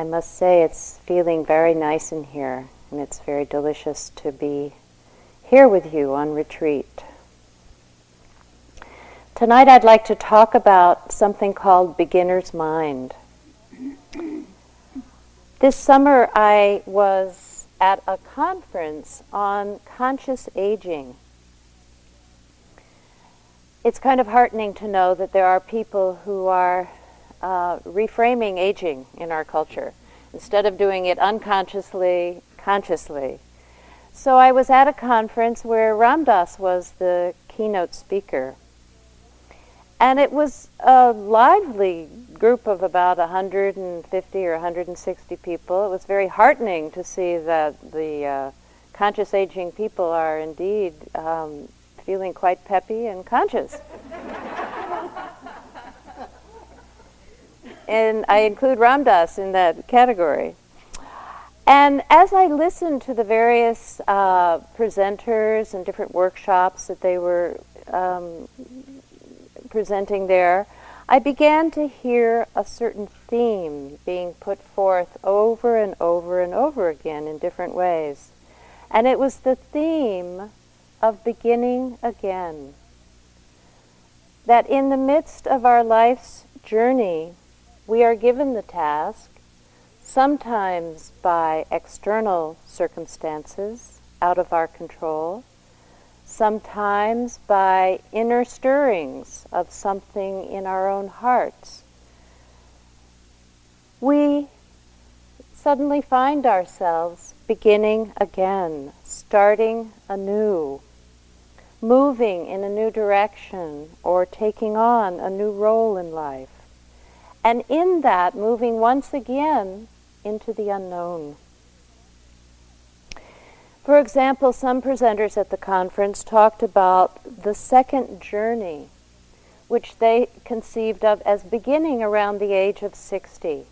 I must say it's feeling very nice in here, and it's very delicious to be here with you on retreat. Tonight I'd like to talk about something called beginner's mind. This summer I was at a conference on conscious aging. It's kind of heartening to know that there are people who are uh, reframing aging in our culture instead of doing it unconsciously, consciously. So I was at a conference where Ram Dass was the keynote speaker. And it was a lively group of about 150 or 160 people. It was very heartening to see that the uh, conscious aging people are indeed um, feeling quite peppy and conscious. and I include Ram Dass in that category. And as I listened to the various uh, presenters and different workshops that they were um, presenting there, I began to hear a certain theme being put forth over and over and over again in different ways. And it was the theme of beginning again. That in the midst of our life's journey, we are given the task, sometimes by external circumstances out of our control, sometimes by inner stirrings of something in our own hearts. We suddenly find ourselves beginning again, starting anew, moving in a new direction, or taking on a new role in life and in that moving once again into the unknown. For example, some presenters at the conference talked about the second journey, which they conceived of as beginning around the age of 60.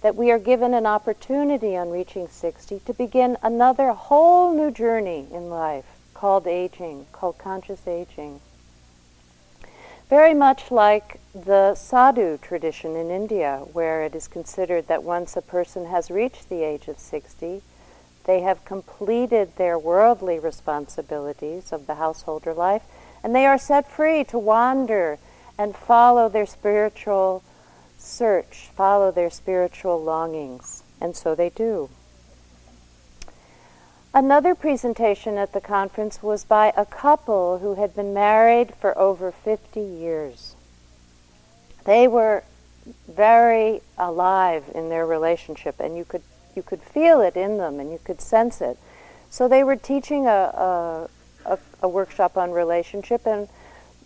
That we are given an opportunity on reaching 60 to begin another whole new journey in life called aging, called conscious aging. Very much like the sadhu tradition in India, where it is considered that once a person has reached the age of 60, they have completed their worldly responsibilities of the householder life, and they are set free to wander and follow their spiritual search, follow their spiritual longings. And so they do. Another presentation at the conference was by a couple who had been married for over 50 years. They were very alive in their relationship, and you could, you could feel it in them and you could sense it. So they were teaching a, a, a, a workshop on relationship, and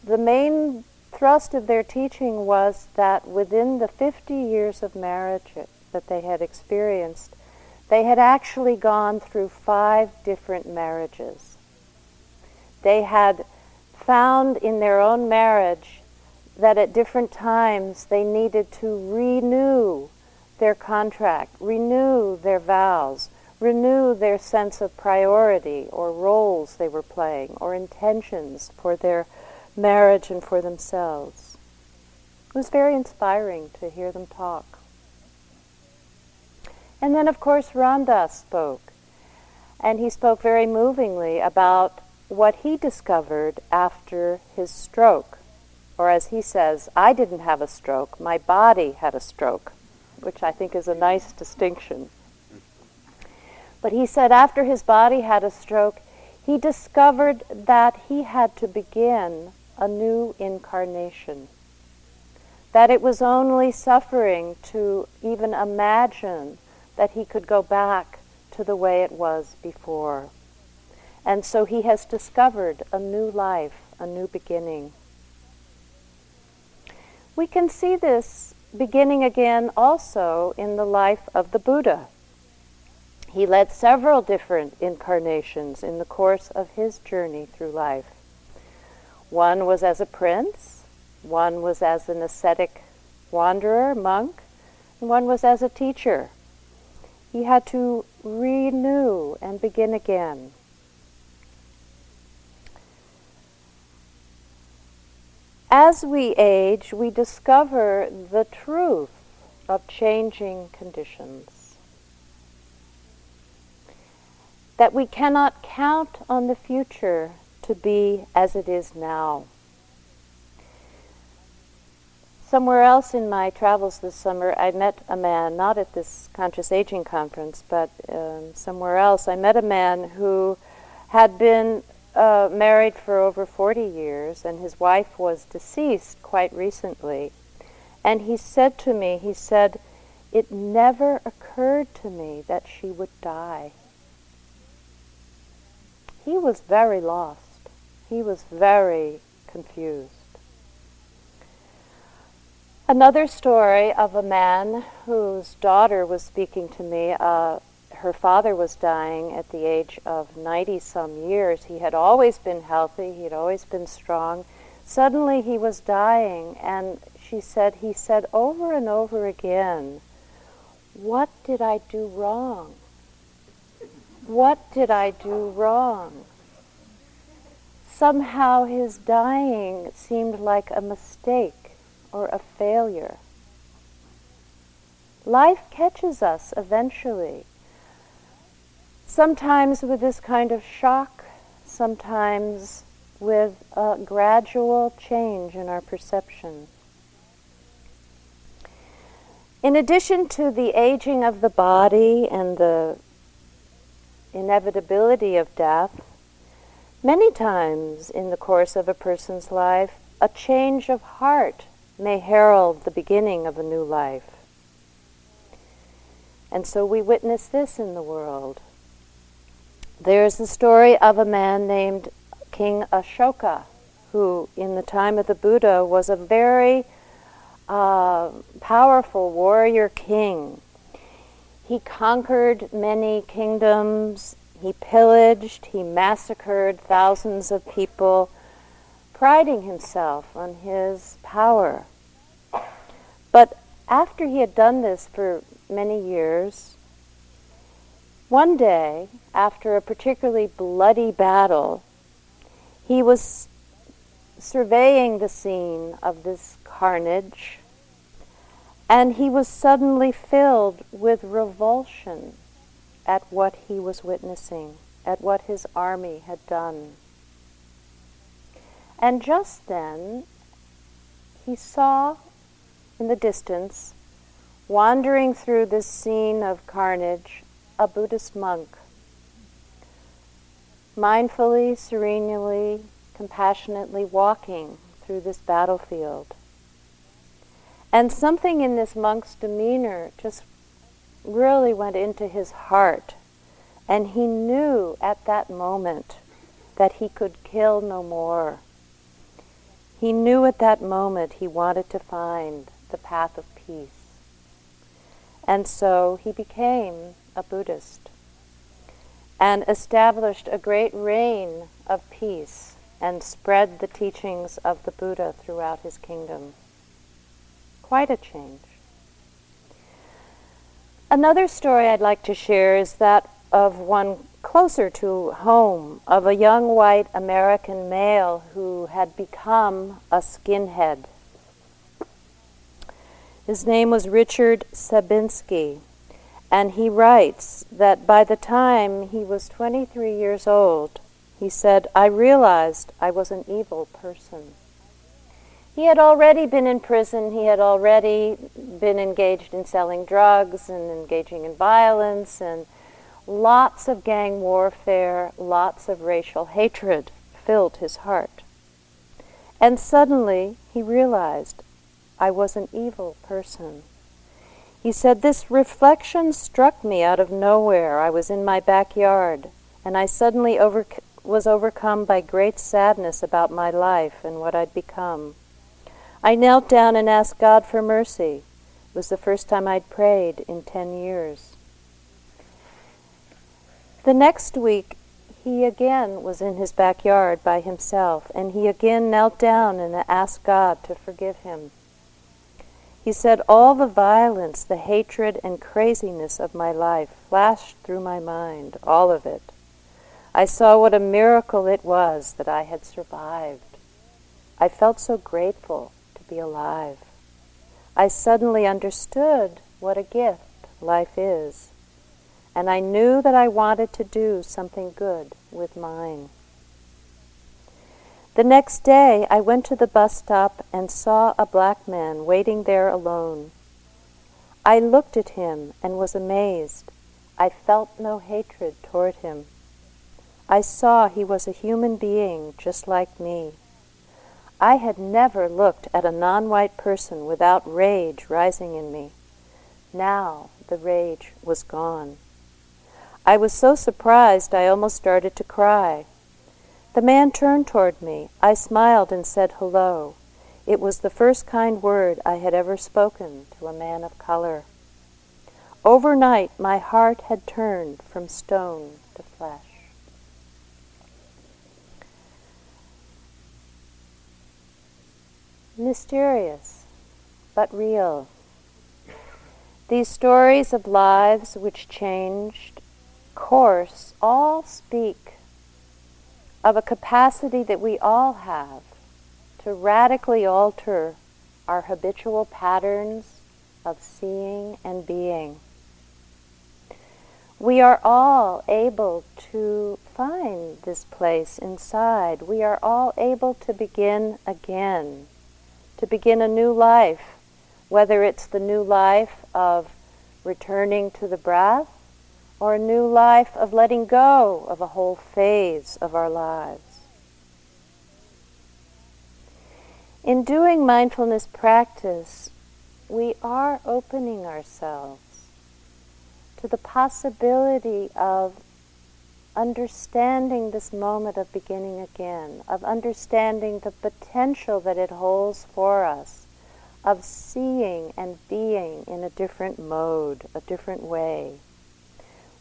the main thrust of their teaching was that within the 50 years of marriage that they had experienced, they had actually gone through five different marriages. They had found in their own marriage that at different times they needed to renew their contract, renew their vows, renew their sense of priority or roles they were playing or intentions for their marriage and for themselves. It was very inspiring to hear them talk. And then, of course, Ram Dass spoke. And he spoke very movingly about what he discovered after his stroke. Or as he says, I didn't have a stroke, my body had a stroke, which I think is a nice distinction. But he said after his body had a stroke, he discovered that he had to begin a new incarnation. That it was only suffering to even imagine that he could go back to the way it was before. And so he has discovered a new life, a new beginning. We can see this beginning again also in the life of the Buddha. He led several different incarnations in the course of his journey through life. One was as a prince, one was as an ascetic wanderer, monk, and one was as a teacher he had to renew and begin again. As we age, we discover the truth of changing conditions. That we cannot count on the future to be as it is now. Somewhere else in my travels this summer, I met a man, not at this conscious aging conference, but um, somewhere else. I met a man who had been uh, married for over 40 years, and his wife was deceased quite recently. And he said to me, he said, it never occurred to me that she would die. He was very lost. He was very confused. Another story of a man whose daughter was speaking to me. Uh, her father was dying at the age of 90 some years. He had always been healthy, he had always been strong. Suddenly he was dying, and she said, he said over and over again, What did I do wrong? What did I do wrong? Somehow his dying seemed like a mistake or a failure. Life catches us eventually. Sometimes with this kind of shock, sometimes with a gradual change in our perception. In addition to the aging of the body and the inevitability of death, many times in the course of a person's life, a change of heart may herald the beginning of a new life. And so we witness this in the world. There's the story of a man named King Ashoka, who, in the time of the Buddha, was a very uh, powerful warrior king. He conquered many kingdoms, he pillaged, he massacred thousands of people, priding himself on his power. But after he had done this for many years, one day, after a particularly bloody battle, he was surveying the scene of this carnage, and he was suddenly filled with revulsion at what he was witnessing, at what his army had done. And just then, he saw in the distance, wandering through this scene of carnage, a Buddhist monk, mindfully, serenely, compassionately walking through this battlefield. And something in this monk's demeanor just really went into his heart. And he knew at that moment that he could kill no more. He knew at that moment he wanted to find the path of peace. And so he became a Buddhist and established a great reign of peace and spread the teachings of the Buddha throughout his kingdom. Quite a change. Another story I'd like to share is that of one closer to home, of a young white American male who had become a skinhead. His name was Richard Sabinsky. And he writes that by the time he was 23 years old, he said, I realized I was an evil person. He had already been in prison, he had already been engaged in selling drugs and engaging in violence and lots of gang warfare, lots of racial hatred filled his heart. And suddenly he realized I was an evil person. He said, This reflection struck me out of nowhere. I was in my backyard, and I suddenly over- was overcome by great sadness about my life and what I'd become. I knelt down and asked God for mercy. It was the first time I'd prayed in ten years. The next week, he again was in his backyard by himself, and he again knelt down and asked God to forgive him. He said, All the violence, the hatred, and craziness of my life flashed through my mind, all of it. I saw what a miracle it was that I had survived. I felt so grateful to be alive. I suddenly understood what a gift life is, and I knew that I wanted to do something good with mine. The next day, I went to the bus stop and saw a black man waiting there alone. I looked at him and was amazed. I felt no hatred toward him. I saw he was a human being just like me. I had never looked at a non white person without rage rising in me. Now the rage was gone. I was so surprised I almost started to cry. The man turned toward me. I smiled and said hello. It was the first kind word I had ever spoken to a man of color. Overnight, my heart had turned from stone to flesh. Mysterious, but real. These stories of lives which changed course all speak of a capacity that we all have to radically alter our habitual patterns of seeing and being. We are all able to find this place inside. We are all able to begin again, to begin a new life, whether it's the new life of returning to the breath or a new life of letting go of a whole phase of our lives. In doing mindfulness practice, we are opening ourselves to the possibility of understanding this moment of beginning again, of understanding the potential that it holds for us, of seeing and being in a different mode, a different way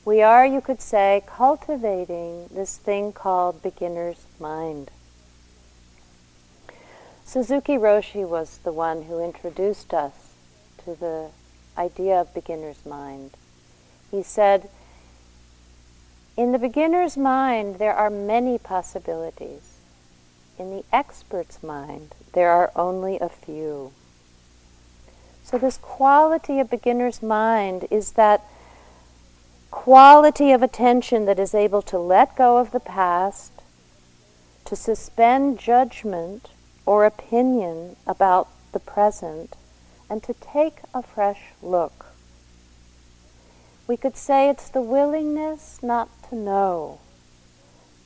we are, you could say, cultivating this thing called beginner's mind. Suzuki Roshi was the one who introduced us to the idea of beginner's mind. He said, in the beginner's mind, there are many possibilities. In the expert's mind, there are only a few. So, this quality of beginner's mind is that quality of attention that is able to let go of the past, to suspend judgment or opinion about the present, and to take a fresh look. We could say it's the willingness not to know,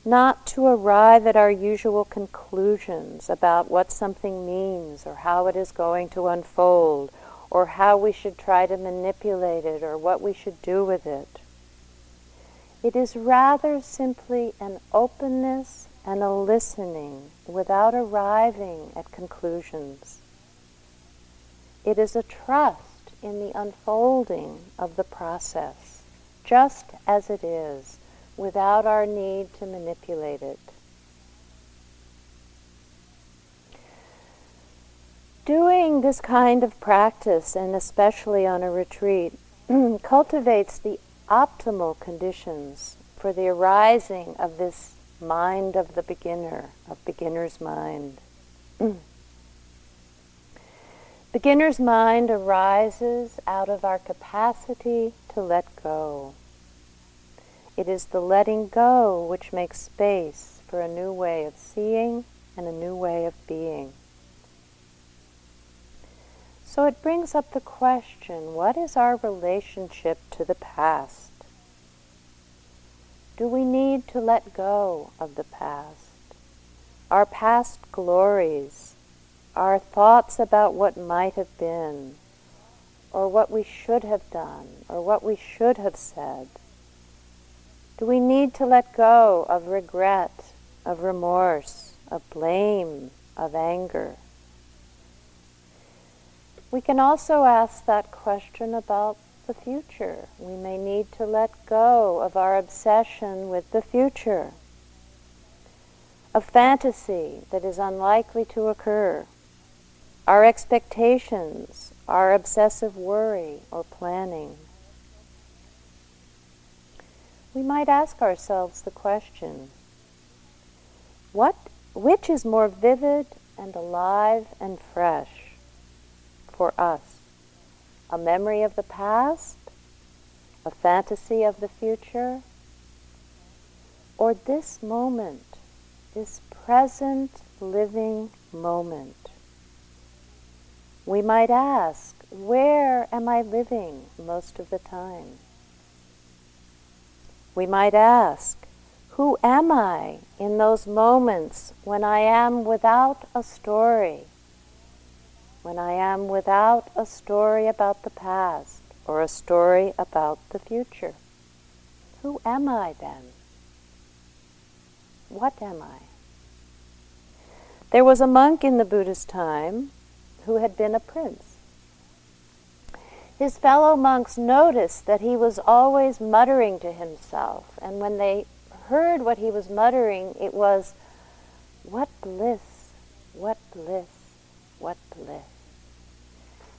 not to arrive at our usual conclusions about what something means or how it is going to unfold or how we should try to manipulate it or what we should do with it. It is rather simply an openness and a listening without arriving at conclusions. It is a trust in the unfolding of the process, just as it is, without our need to manipulate it. Doing this kind of practice, and especially on a retreat, cultivates the optimal conditions for the arising of this mind of the beginner, of beginner's mind. beginner's mind arises out of our capacity to let go. It is the letting go which makes space for a new way of seeing and a new way of being. So it brings up the question what is our relationship to the past? Do we need to let go of the past? Our past glories, our thoughts about what might have been, or what we should have done, or what we should have said? Do we need to let go of regret, of remorse, of blame, of anger? We can also ask that question about the future. We may need to let go of our obsession with the future, a fantasy that is unlikely to occur, our expectations, our obsessive worry or planning. We might ask ourselves the question what, which is more vivid and alive and fresh? For us a memory of the past, a fantasy of the future, or this moment, this present living moment. We might ask, where am I living most of the time? We might ask, who am I in those moments when I am without a story? When I am without a story about the past or a story about the future? Who am I then? What am I? There was a monk in the Buddha's time who had been a prince. His fellow monks noticed that he was always muttering to himself, and when they heard what he was muttering, it was, What bliss, what bliss, what bliss.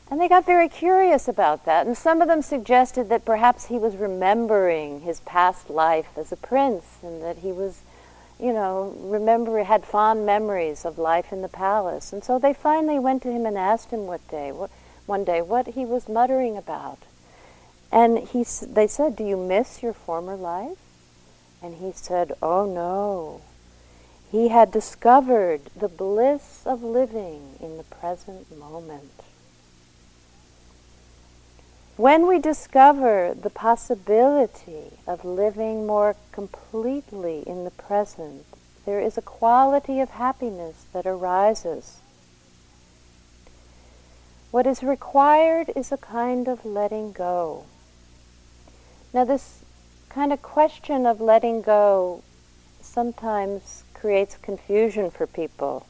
And they got very curious about that, and some of them suggested that perhaps he was remembering his past life as a prince, and that he was you know, remember had fond memories of life in the palace. And so they finally went to him and asked him what day, what, one day, what he was muttering about. And he, they said, "Do you miss your former life?" And he said, "Oh no." He had discovered the bliss of living in the present moment. When we discover the possibility of living more completely in the present, there is a quality of happiness that arises. What is required is a kind of letting go. Now, this kind of question of letting go sometimes creates confusion for people.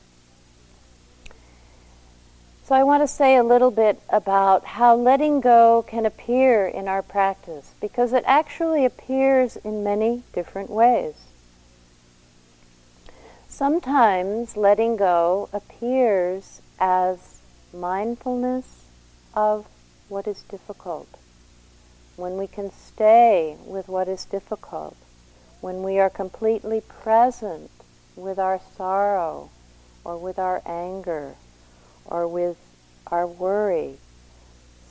So I want to say a little bit about how letting go can appear in our practice, because it actually appears in many different ways. Sometimes letting go appears as mindfulness of what is difficult. When we can stay with what is difficult, when we are completely present with our sorrow or with our anger or with our worry,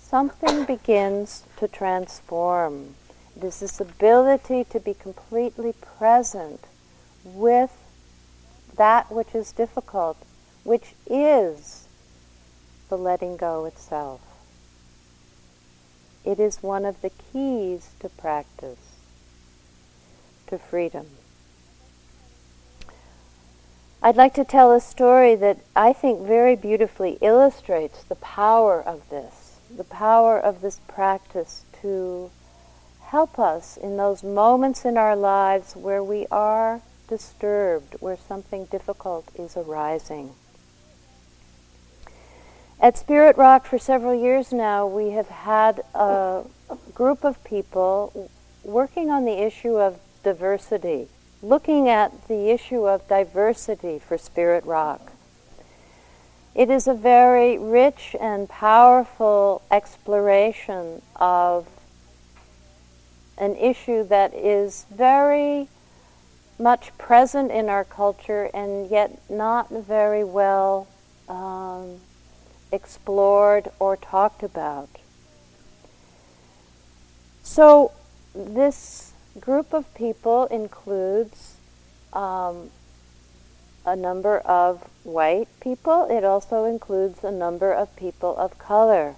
something begins to transform. It is this ability to be completely present with that which is difficult, which is the letting go itself. It is one of the keys to practice, to freedom. I'd like to tell a story that I think very beautifully illustrates the power of this, the power of this practice to help us in those moments in our lives where we are disturbed, where something difficult is arising. At Spirit Rock for several years now, we have had a group of people working on the issue of diversity looking at the issue of diversity for Spirit Rock. It is a very rich and powerful exploration of an issue that is very much present in our culture and yet not very well um, explored or talked about. So, this group of people includes um, a number of white people. It also includes a number of people of color.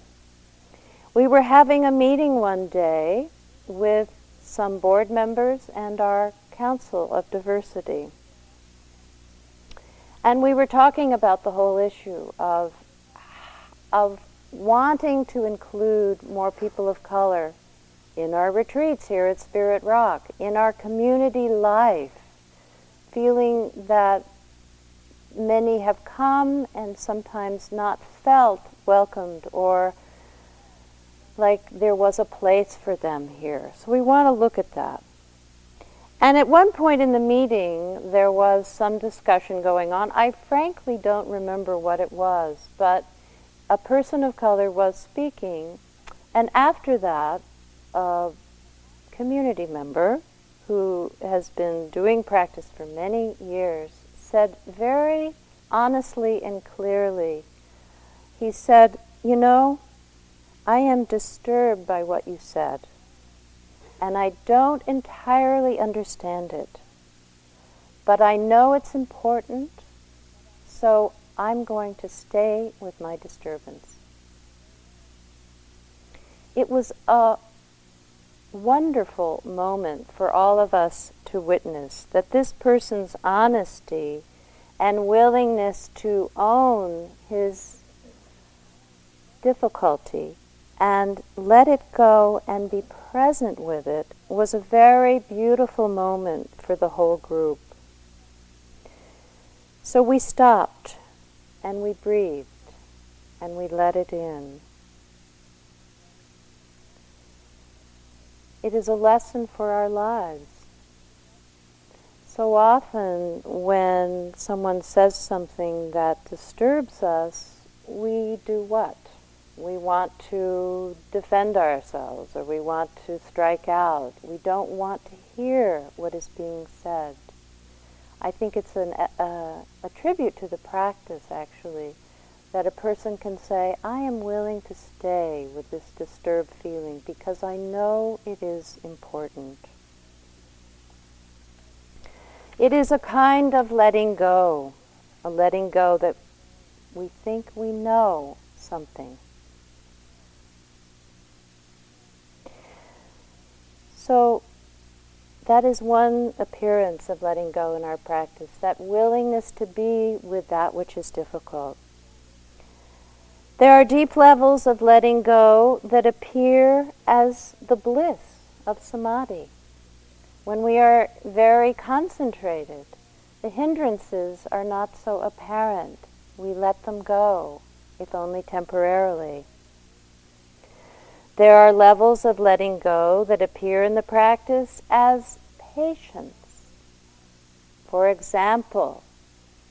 We were having a meeting one day with some board members and our Council of Diversity. And we were talking about the whole issue of, of wanting to include more people of color in our retreats here at Spirit Rock, in our community life, feeling that many have come and sometimes not felt welcomed or like there was a place for them here. So we want to look at that. And at one point in the meeting, there was some discussion going on. I frankly don't remember what it was, but a person of color was speaking. And after that, a community member who has been doing practice for many years said very honestly and clearly, he said, You know, I am disturbed by what you said, and I don't entirely understand it, but I know it's important, so I'm going to stay with my disturbance. It was a wonderful moment for all of us to witness that this person's honesty and willingness to own his difficulty and let it go and be present with it was a very beautiful moment for the whole group. So we stopped and we breathed and we let it in. It is a lesson for our lives. So often, when someone says something that disturbs us, we do what? We want to defend ourselves or we want to strike out. We don't want to hear what is being said. I think it's an, a, a tribute to the practice, actually, that a person can say, I am willing to stay with this disturbed feeling because I know it is important. It is a kind of letting go, a letting go that we think we know something. So that is one appearance of letting go in our practice, that willingness to be with that which is difficult. There are deep levels of letting go that appear as the bliss of samadhi. When we are very concentrated, the hindrances are not so apparent. We let them go, if only temporarily. There are levels of letting go that appear in the practice as patience. For example,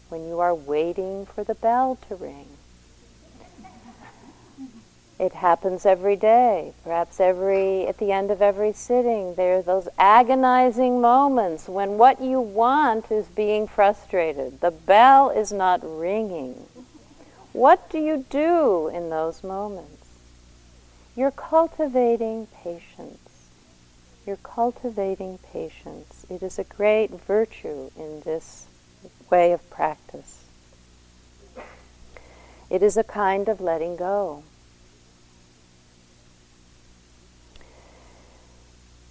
when you are waiting for the bell to ring, it happens every day, perhaps every at the end of every sitting. There are those agonizing moments when what you want is being frustrated. The bell is not ringing. What do you do in those moments? You're cultivating patience. You're cultivating patience. It is a great virtue in this way of practice. It is a kind of letting go.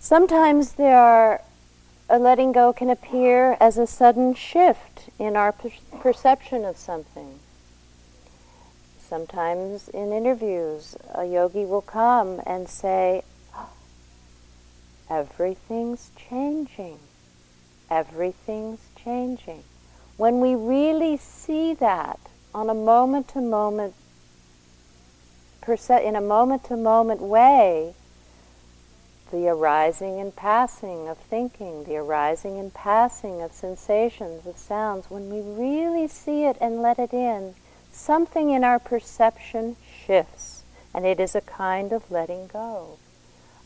Sometimes there are a letting go can appear as a sudden shift in our per- perception of something. Sometimes in interviews, a yogi will come and say, ah, Everything's changing. Everything's changing. When we really see that on a moment to moment, in a moment to moment way, the arising and passing of thinking, the arising and passing of sensations, of sounds, when we really see it and let it in, something in our perception shifts, and it is a kind of letting go.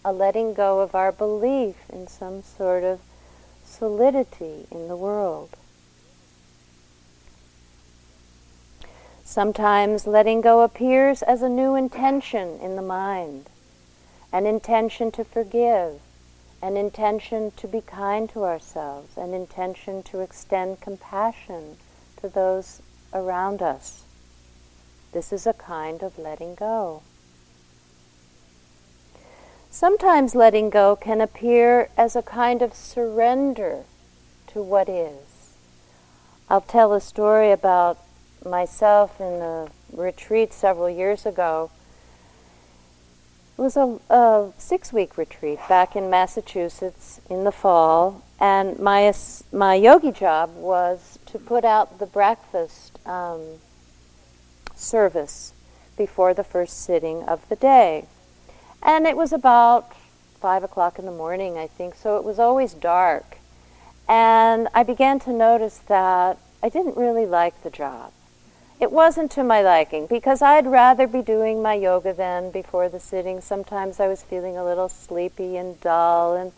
A letting go of our belief in some sort of solidity in the world. Sometimes letting go appears as a new intention in the mind an intention to forgive, an intention to be kind to ourselves, an intention to extend compassion to those around us. This is a kind of letting go. Sometimes letting go can appear as a kind of surrender to what is. I'll tell a story about myself in a retreat several years ago it was a, a six week retreat back in Massachusetts in the fall, and my, my yogi job was to put out the breakfast um, service before the first sitting of the day. And it was about five o'clock in the morning, I think, so it was always dark. And I began to notice that I didn't really like the job it wasn't to my liking because I'd rather be doing my yoga then before the sitting. Sometimes I was feeling a little sleepy and dull, and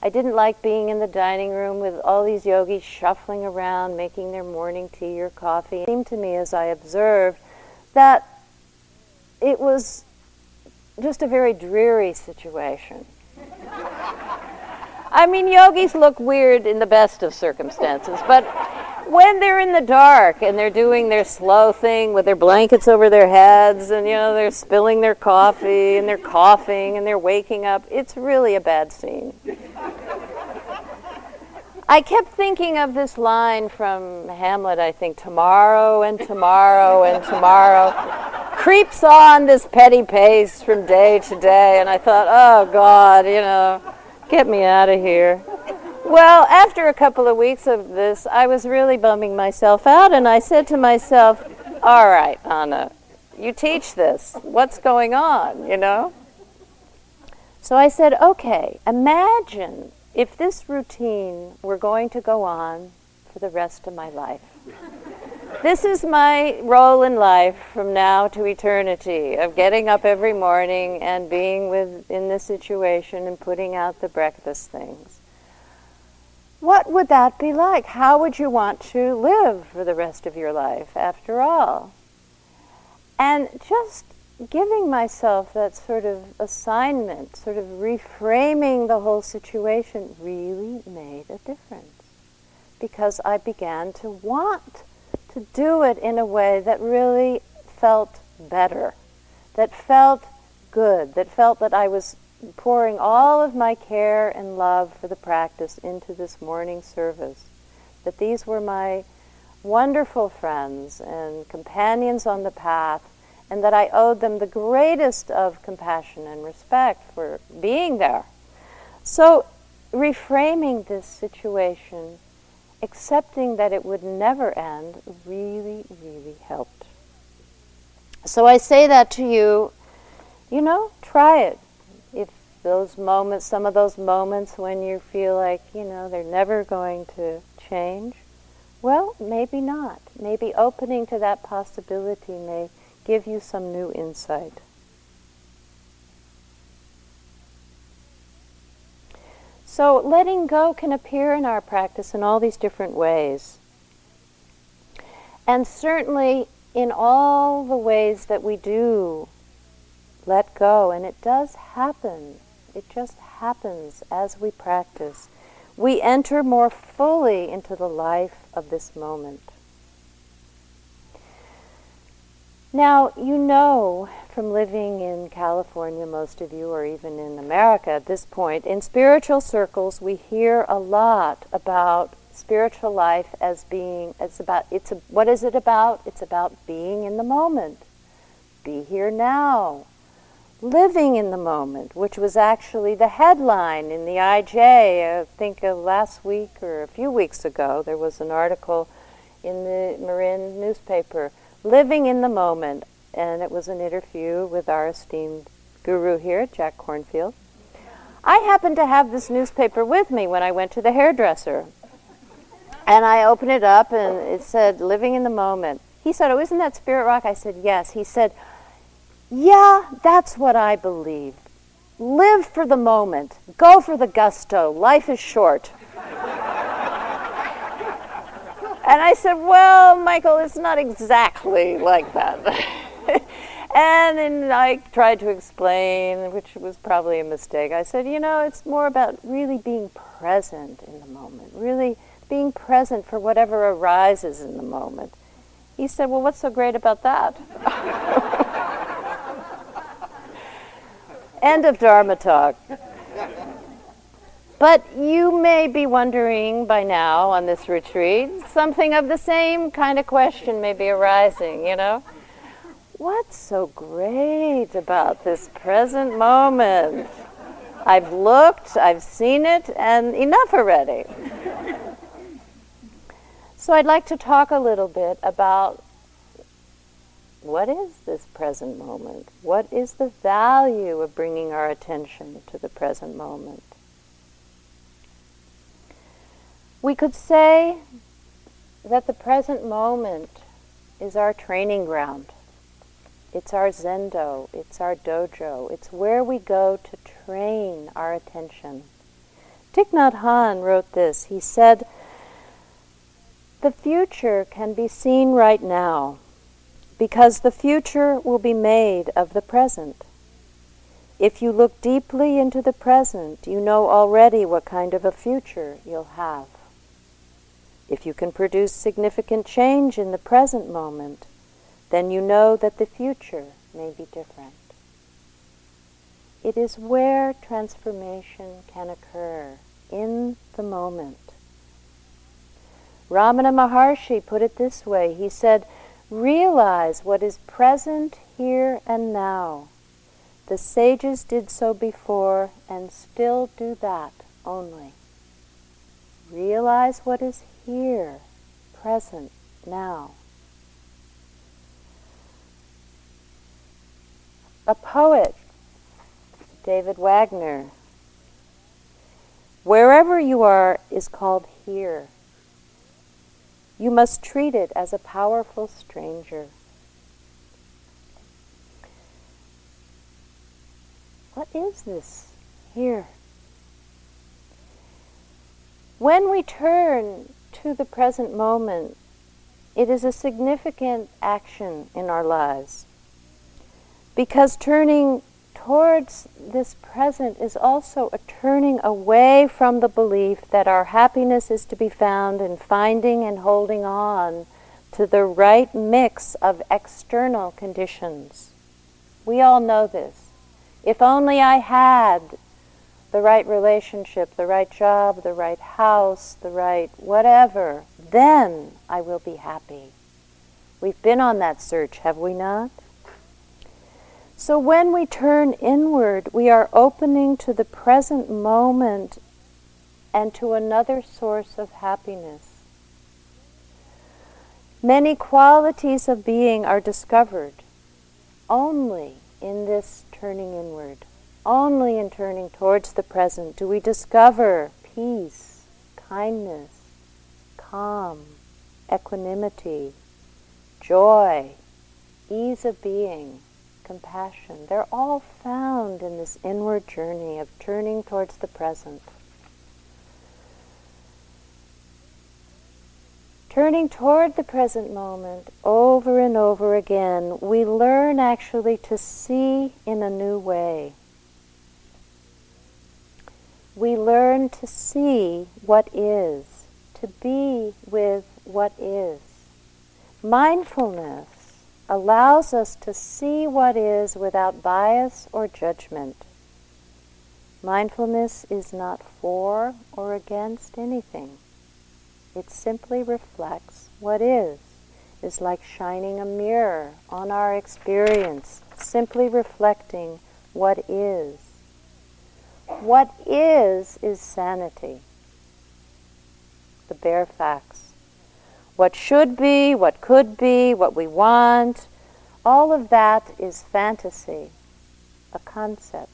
I didn't like being in the dining room with all these yogis shuffling around, making their morning tea or coffee. It seemed to me as I observed that it was just a very dreary situation. I mean, yogis look weird in the best of circumstances, but when they're in the dark and they're doing their slow thing with their blankets over their heads and you know they're spilling their coffee and they're coughing and they're waking up, it's really a bad scene. I kept thinking of this line from Hamlet, I think, tomorrow and tomorrow and tomorrow creeps on this petty pace from day to day, and I thought, oh God, you know, get me out of here. Well, after a couple of weeks of this, I was really bumming myself out, and I said to myself, All right, Anna, you teach this. What's going on, you know? So I said, Okay, imagine if this routine were going to go on for the rest of my life. this is my role in life from now to eternity of getting up every morning and being with in this situation and putting out the breakfast things what would that be like? How would you want to live for the rest of your life, after all? And just giving myself that sort of assignment, sort of reframing the whole situation, really made a difference. Because I began to want to do it in a way that really felt better, that felt good, that felt that I was pouring all of my care and love for the practice into this morning service. That these were my wonderful friends and companions on the path, and that I owed them the greatest of compassion and respect for being there. So, reframing this situation, accepting that it would never end, really, really helped. So, I say that to you, you know, try it those moments, some of those moments when you feel like, you know, they're never going to change, well, maybe not. Maybe opening to that possibility may give you some new insight. So, letting go can appear in our practice in all these different ways. And certainly, in all the ways that we do let go, and it does happen it just happens as we practice. We enter more fully into the life of this moment. Now, you know from living in California, most of you, or even in America at this point, in spiritual circles, we hear a lot about spiritual life as being, it's about, it's a, what is it about? It's about being in the moment. Be here now living in the moment, which was actually the headline in the IJ. I think uh, last week or a few weeks ago, there was an article in the Marin newspaper, Living in the Moment, and it was an interview with our esteemed guru here, Jack Kornfield. I happened to have this newspaper with me when I went to the hairdresser. And I opened it up and it said, Living in the Moment. He said, Oh, isn't that Spirit Rock? I said, Yes. He said, yeah, that's what I believe. Live for the moment. Go for the gusto. Life is short. and I said, Well, Michael, it's not exactly like that. and then I tried to explain, which was probably a mistake. I said, You know, it's more about really being present in the moment, really being present for whatever arises in the moment. He said, Well, what's so great about that? End of Dharma talk. But you may be wondering by now on this retreat, something of the same kind of question may be arising, you know? What's so great about this present moment? I've looked, I've seen it, and enough already. so I'd like to talk a little bit about what is this present moment? What is the value of bringing our attention to the present moment? We could say that the present moment is our training ground. It's our zendo, it's our dojo, it's where we go to train our attention. Thich Nhat Hanh wrote this. He said, The future can be seen right now because the future will be made of the present. If you look deeply into the present, you know already what kind of a future you'll have. If you can produce significant change in the present moment, then you know that the future may be different. It is where transformation can occur, in the moment. Ramana Maharshi put it this way he said, Realize what is present here and now. The sages did so before and still do that only. Realize what is here, present, now. A poet, David Wagoner, wherever you are is called here. You must treat it as a powerful stranger. What is this here? When we turn to the present moment, it is a significant action in our lives. Because turning towards this present is also a turning away from the belief that our happiness is to be found in finding and holding on to the right mix of external conditions. We all know this. If only I had the right relationship, the right job, the right house, the right whatever, then I will be happy. We've been on that search, have we not? So when we turn inward, we are opening to the present moment and to another source of happiness. Many qualities of being are discovered only in this turning inward. Only in turning towards the present do we discover peace, kindness, calm, equanimity, joy, ease of being compassion, they're all found in this inward journey of turning towards the present. Turning toward the present moment over and over again, we learn actually to see in a new way. We learn to see what is, to be with what is. Mindfulness allows us to see what is without bias or judgment. Mindfulness is not for or against anything. It simply reflects what is. It's like shining a mirror on our experience, simply reflecting what is. What is is sanity. The bare facts what should be, what could be, what we want, all of that is fantasy, a concept.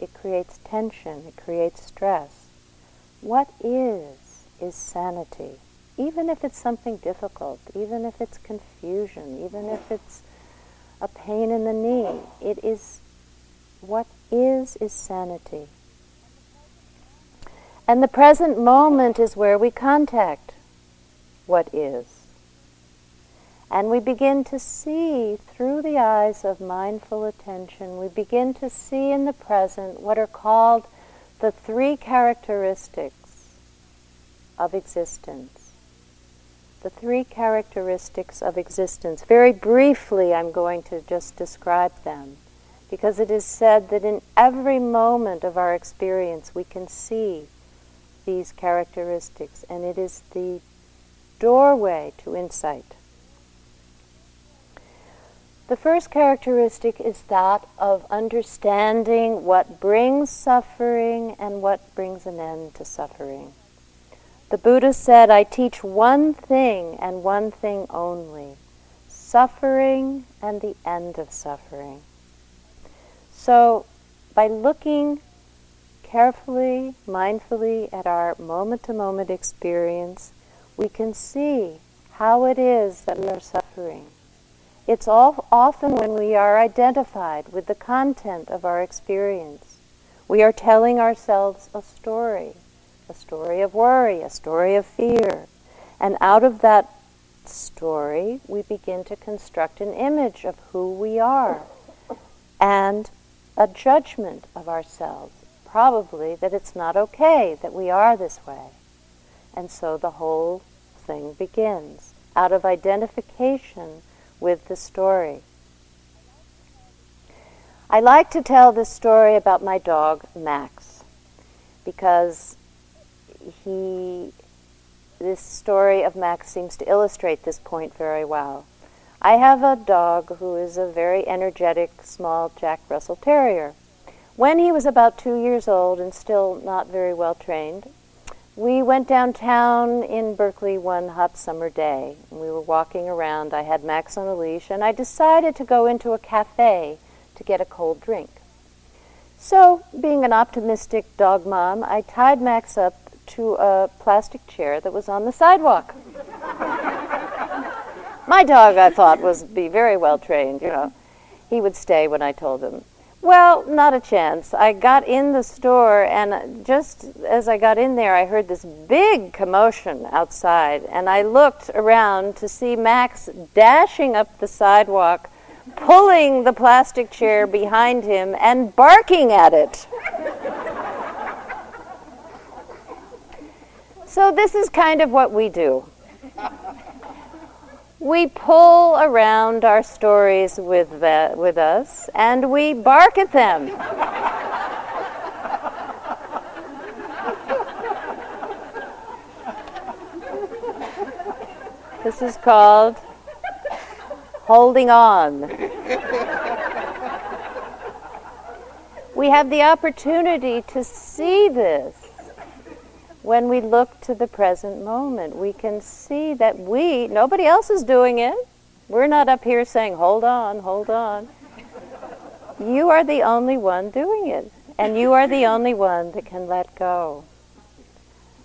It creates tension, it creates stress. What is, is sanity. Even if it's something difficult, even if it's confusion, even if it's a pain in the knee, it is what is, is sanity. And the present moment is where we contact what is. And we begin to see through the eyes of mindful attention, we begin to see in the present what are called the three characteristics of existence. The three characteristics of existence. Very briefly, I'm going to just describe them because it is said that in every moment of our experience we can see these characteristics, and it is the doorway to insight. The first characteristic is that of understanding what brings suffering and what brings an end to suffering. The Buddha said, I teach one thing and one thing only suffering and the end of suffering. So, by looking carefully, mindfully at our moment to moment experience, we can see how it is that we are suffering. It's all, often when we are identified with the content of our experience. We are telling ourselves a story, a story of worry, a story of fear. And out of that story, we begin to construct an image of who we are. And a judgment of ourselves, probably that it's not okay that we are this way. And so the whole thing begins out of identification with the story. I like to tell this story about my dog, Max, because he, this story of Max seems to illustrate this point very well. I have a dog who is a very energetic, small Jack Russell Terrier. When he was about two years old and still not very well trained, we went downtown in Berkeley one hot summer day. We were walking around. I had Max on a leash, and I decided to go into a cafe to get a cold drink. So, being an optimistic dog mom, I tied Max up to a plastic chair that was on the sidewalk. My dog, I thought, was be very well trained, you know. He would stay when I told him. Well, not a chance. I got in the store, and just as I got in there, I heard this big commotion outside, and I looked around to see Max dashing up the sidewalk, pulling the plastic chair behind him, and barking at it. so, this is kind of what we do we pull around our stories with, that, with us and we bark at them. this is called holding on. we have the opportunity to see this when we look to the present moment, we can see that we, nobody else is doing it. We're not up here saying, hold on, hold on. You are the only one doing it, and you are the only one that can let go.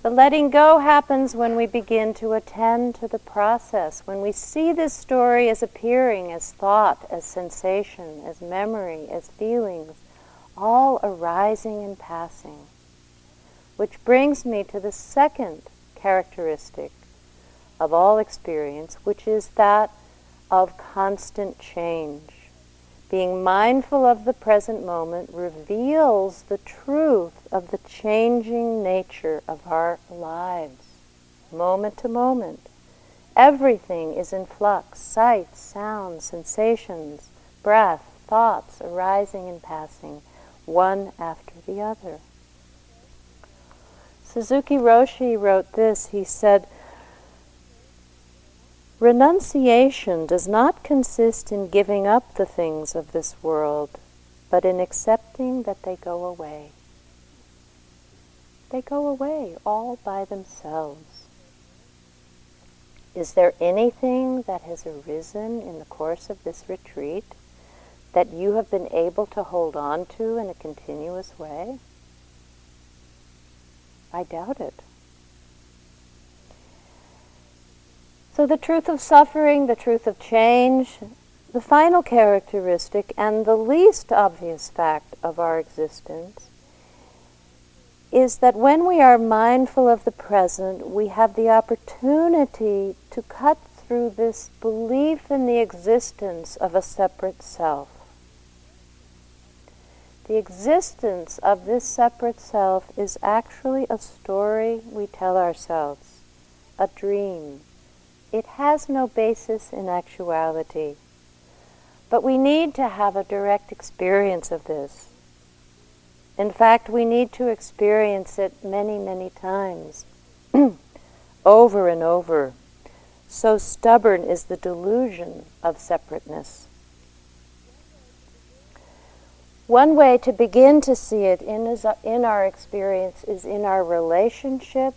The letting go happens when we begin to attend to the process, when we see this story as appearing as thought, as sensation, as memory, as feelings, all arising and passing. Which brings me to the second characteristic of all experience, which is that of constant change. Being mindful of the present moment reveals the truth of the changing nature of our lives, moment to moment. Everything is in flux sights, sounds, sensations, breath, thoughts arising and passing, one after the other. Suzuki Roshi wrote this. He said, Renunciation does not consist in giving up the things of this world, but in accepting that they go away. They go away all by themselves. Is there anything that has arisen in the course of this retreat that you have been able to hold on to in a continuous way? I doubt it. So, the truth of suffering, the truth of change, the final characteristic, and the least obvious fact of our existence is that when we are mindful of the present, we have the opportunity to cut through this belief in the existence of a separate self. The existence of this separate self is actually a story we tell ourselves, a dream. It has no basis in actuality. But we need to have a direct experience of this. In fact, we need to experience it many, many times, over and over. So stubborn is the delusion of separateness. One way to begin to see it in, is, in our experience is in our relationship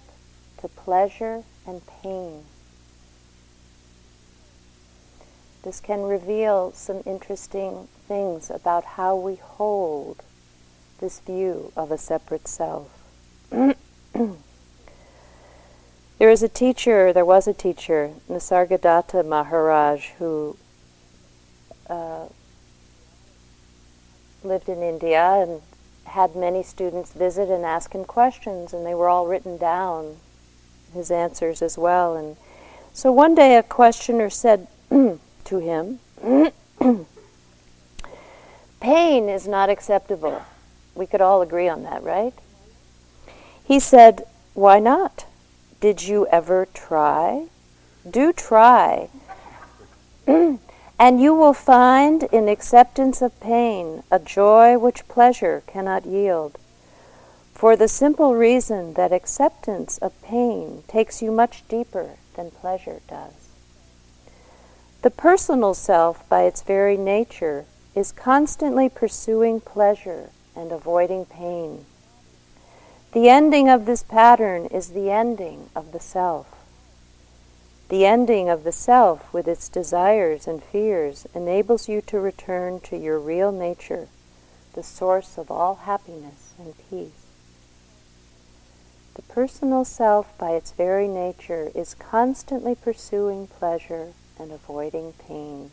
to pleasure and pain. This can reveal some interesting things about how we hold this view of a separate self. there is a teacher, there was a teacher, Nisargadatta Maharaj, who uh, lived in India and had many students visit and ask him questions, and they were all written down, his answers as well. And so one day a questioner said to him, Pain is not acceptable. We could all agree on that, right? He said, Why not? Did you ever try? Do try. and you will find in acceptance of pain a joy which pleasure cannot yield. For the simple reason that acceptance of pain takes you much deeper than pleasure does. The personal self, by its very nature, is constantly pursuing pleasure and avoiding pain. The ending of this pattern is the ending of the self. The ending of the self with its desires and fears enables you to return to your real nature, the source of all happiness and peace. The personal self, by its very nature, is constantly pursuing pleasure and avoiding pain.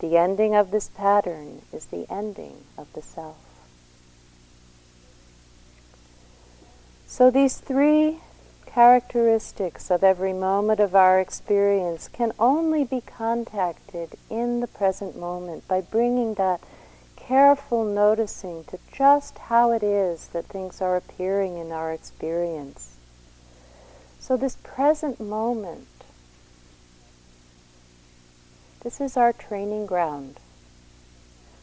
The ending of this pattern is the ending of the self. So these three characteristics of every moment of our experience can only be contacted in the present moment by bringing that careful noticing to just how it is that things are appearing in our experience. So, this present moment this is our training ground,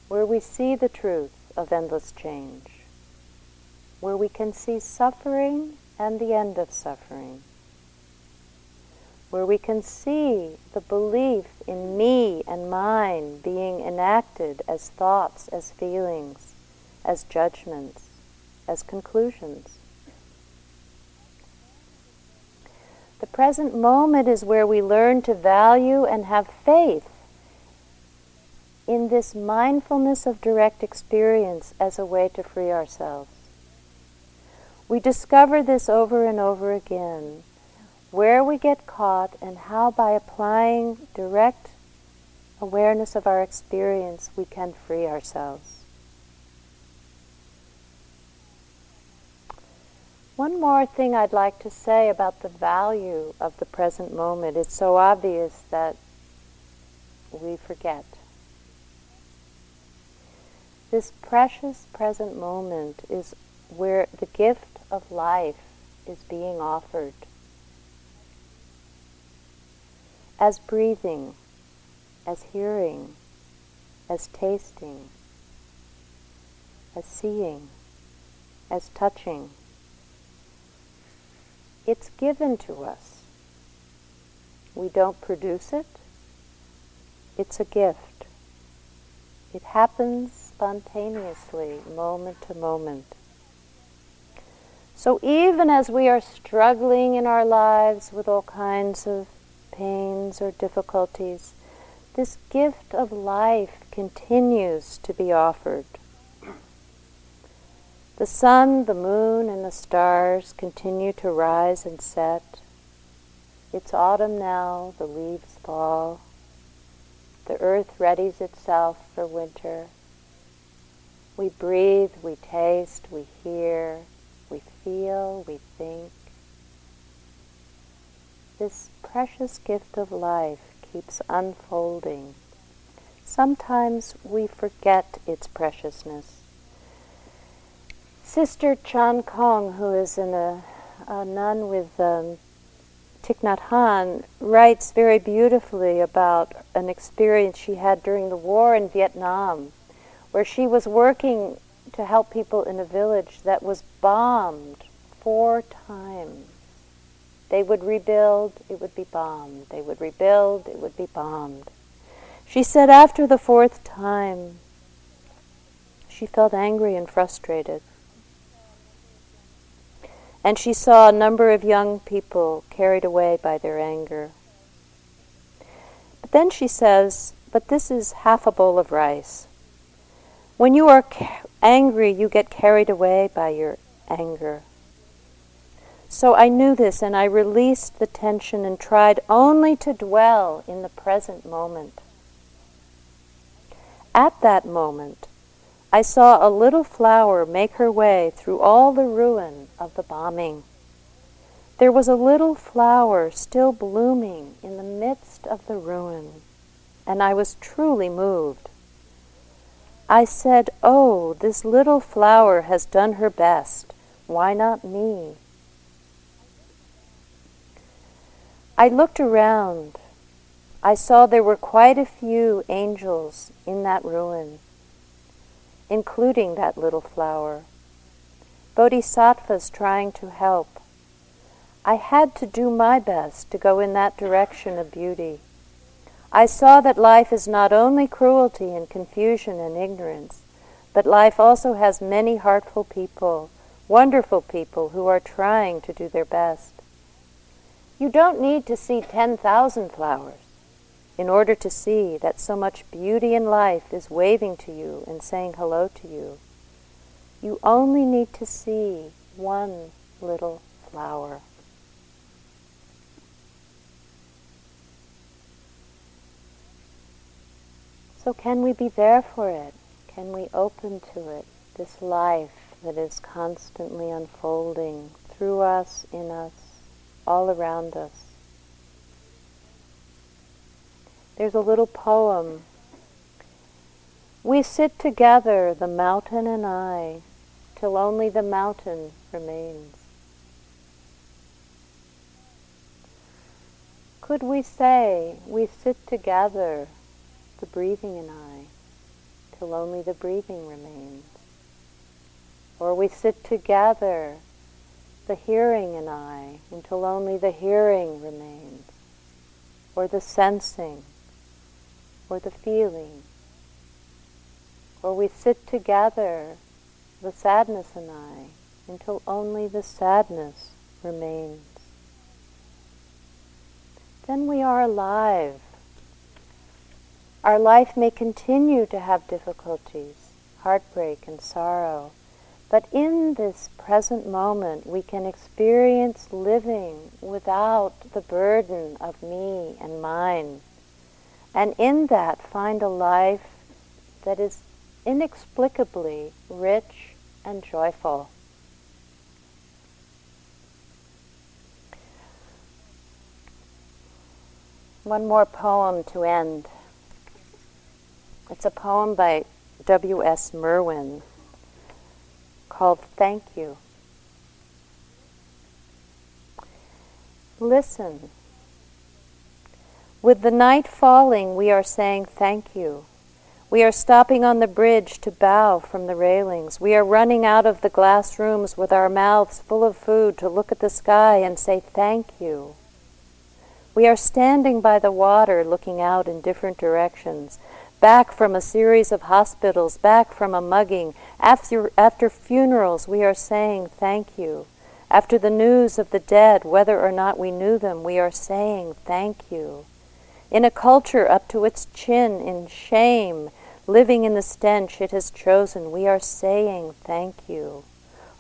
where we see the truth of endless change, where we can see suffering and the end of suffering, where we can see the belief in me and mine being enacted as thoughts, as feelings, as judgments, as conclusions. The present moment is where we learn to value and have faith in this mindfulness of direct experience as a way to free ourselves. We discover this over and over again, where we get caught and how by applying direct awareness of our experience we can free ourselves. One more thing I'd like to say about the value of the present moment. It's so obvious that we forget. This precious present moment is where the gift of life is being offered. As breathing, as hearing, as tasting, as seeing, as touching it's given to us. We don't produce it. It's a gift. It happens spontaneously, moment to moment. So even as we are struggling in our lives with all kinds of pains or difficulties, this gift of life continues to be offered. The sun, the moon, and the stars continue to rise and set. It's autumn now, the leaves fall. The earth readies itself for winter. We breathe, we taste, we hear, we feel, we think. This precious gift of life keeps unfolding. Sometimes we forget its preciousness. Sister Chan Khong, who is a, a nun with um, Thich Nhat Hanh, writes very beautifully about an experience she had during the war in Vietnam, where she was working to help people in a village that was bombed four times. They would rebuild, it would be bombed. They would rebuild, it would be bombed. She said after the fourth time, she felt angry and frustrated. And she saw a number of young people carried away by their anger. But then she says, But this is half a bowl of rice. When you are angry, you get carried away by your anger. So I knew this and I released the tension and tried only to dwell in the present moment. At that moment, I saw a little flower make her way through all the ruin of the bombing. There was a little flower still blooming in the midst of the ruin, and I was truly moved. I said, Oh, this little flower has done her best. Why not me? I looked around. I saw there were quite a few angels in that ruin, including that little flower. Bodhisattvas trying to help. I had to do my best to go in that direction of beauty. I saw that life is not only cruelty and confusion and ignorance, but life also has many heartful people, wonderful people who are trying to do their best. You don't need to see 10,000 flowers in order to see that so much beauty in life is waving to you and saying hello to you. You only need to see one little flower. So, can we be there for it? Can we open to it, this life that is constantly unfolding through us, in us, all around us? There's a little poem. We sit together, the mountain and I, till only the mountain remains. Could we say we sit together, the breathing and I, till only the breathing remains. Or we sit together, the hearing and I, until only the hearing remains. Or the sensing, or the feeling. Or we sit together, the sadness and I, until only the sadness remains. Then we are alive our life may continue to have difficulties, heartbreak, and sorrow, but in this present moment we can experience living without the burden of me and mine, and in that find a life that is inexplicably rich and joyful. One more poem to end. It's a poem by W.S. Merwin called Thank You. Listen. With the night falling, we are saying thank you. We are stopping on the bridge to bow from the railings. We are running out of the glass rooms with our mouths full of food to look at the sky and say thank you. We are standing by the water looking out in different directions back from a series of hospitals, back from a mugging. After, after funerals, we are saying thank you. After the news of the dead, whether or not we knew them, we are saying thank you. In a culture up to its chin in shame, living in the stench it has chosen, we are saying thank you.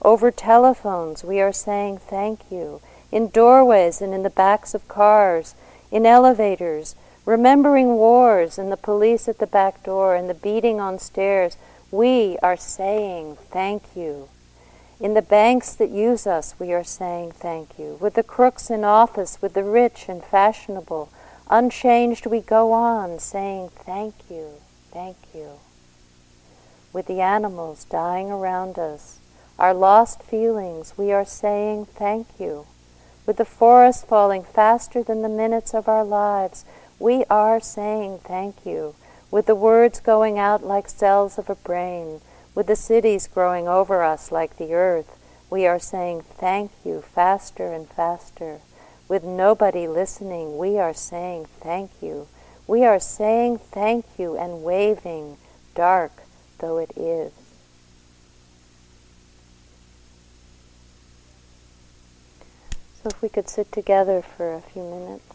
Over telephones, we are saying thank you. In doorways and in the backs of cars, in elevators, remembering wars and the police at the back door and the beating on stairs, we are saying thank you. In the banks that use us, we are saying thank you. With the crooks in office, with the rich and fashionable, unchanged we go on saying thank you, thank you. With the animals dying around us, our lost feelings, we are saying thank you. With the forest falling faster than the minutes of our lives, we are saying thank you, with the words going out like cells of a brain, with the cities growing over us like the earth. We are saying thank you faster and faster. With nobody listening, we are saying thank you. We are saying thank you and waving, dark though it is. So if we could sit together for a few minutes.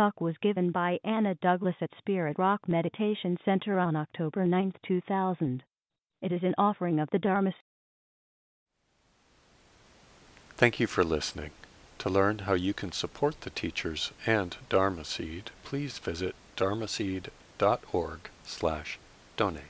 Talk was given by Anna Douglas at Spirit Rock Meditation Center on October 9, 2000. It is an offering of the Dharma. Thank you for listening. To learn how you can support the teachers and Dharma Seed, please visit dharmaseed.org slash donate.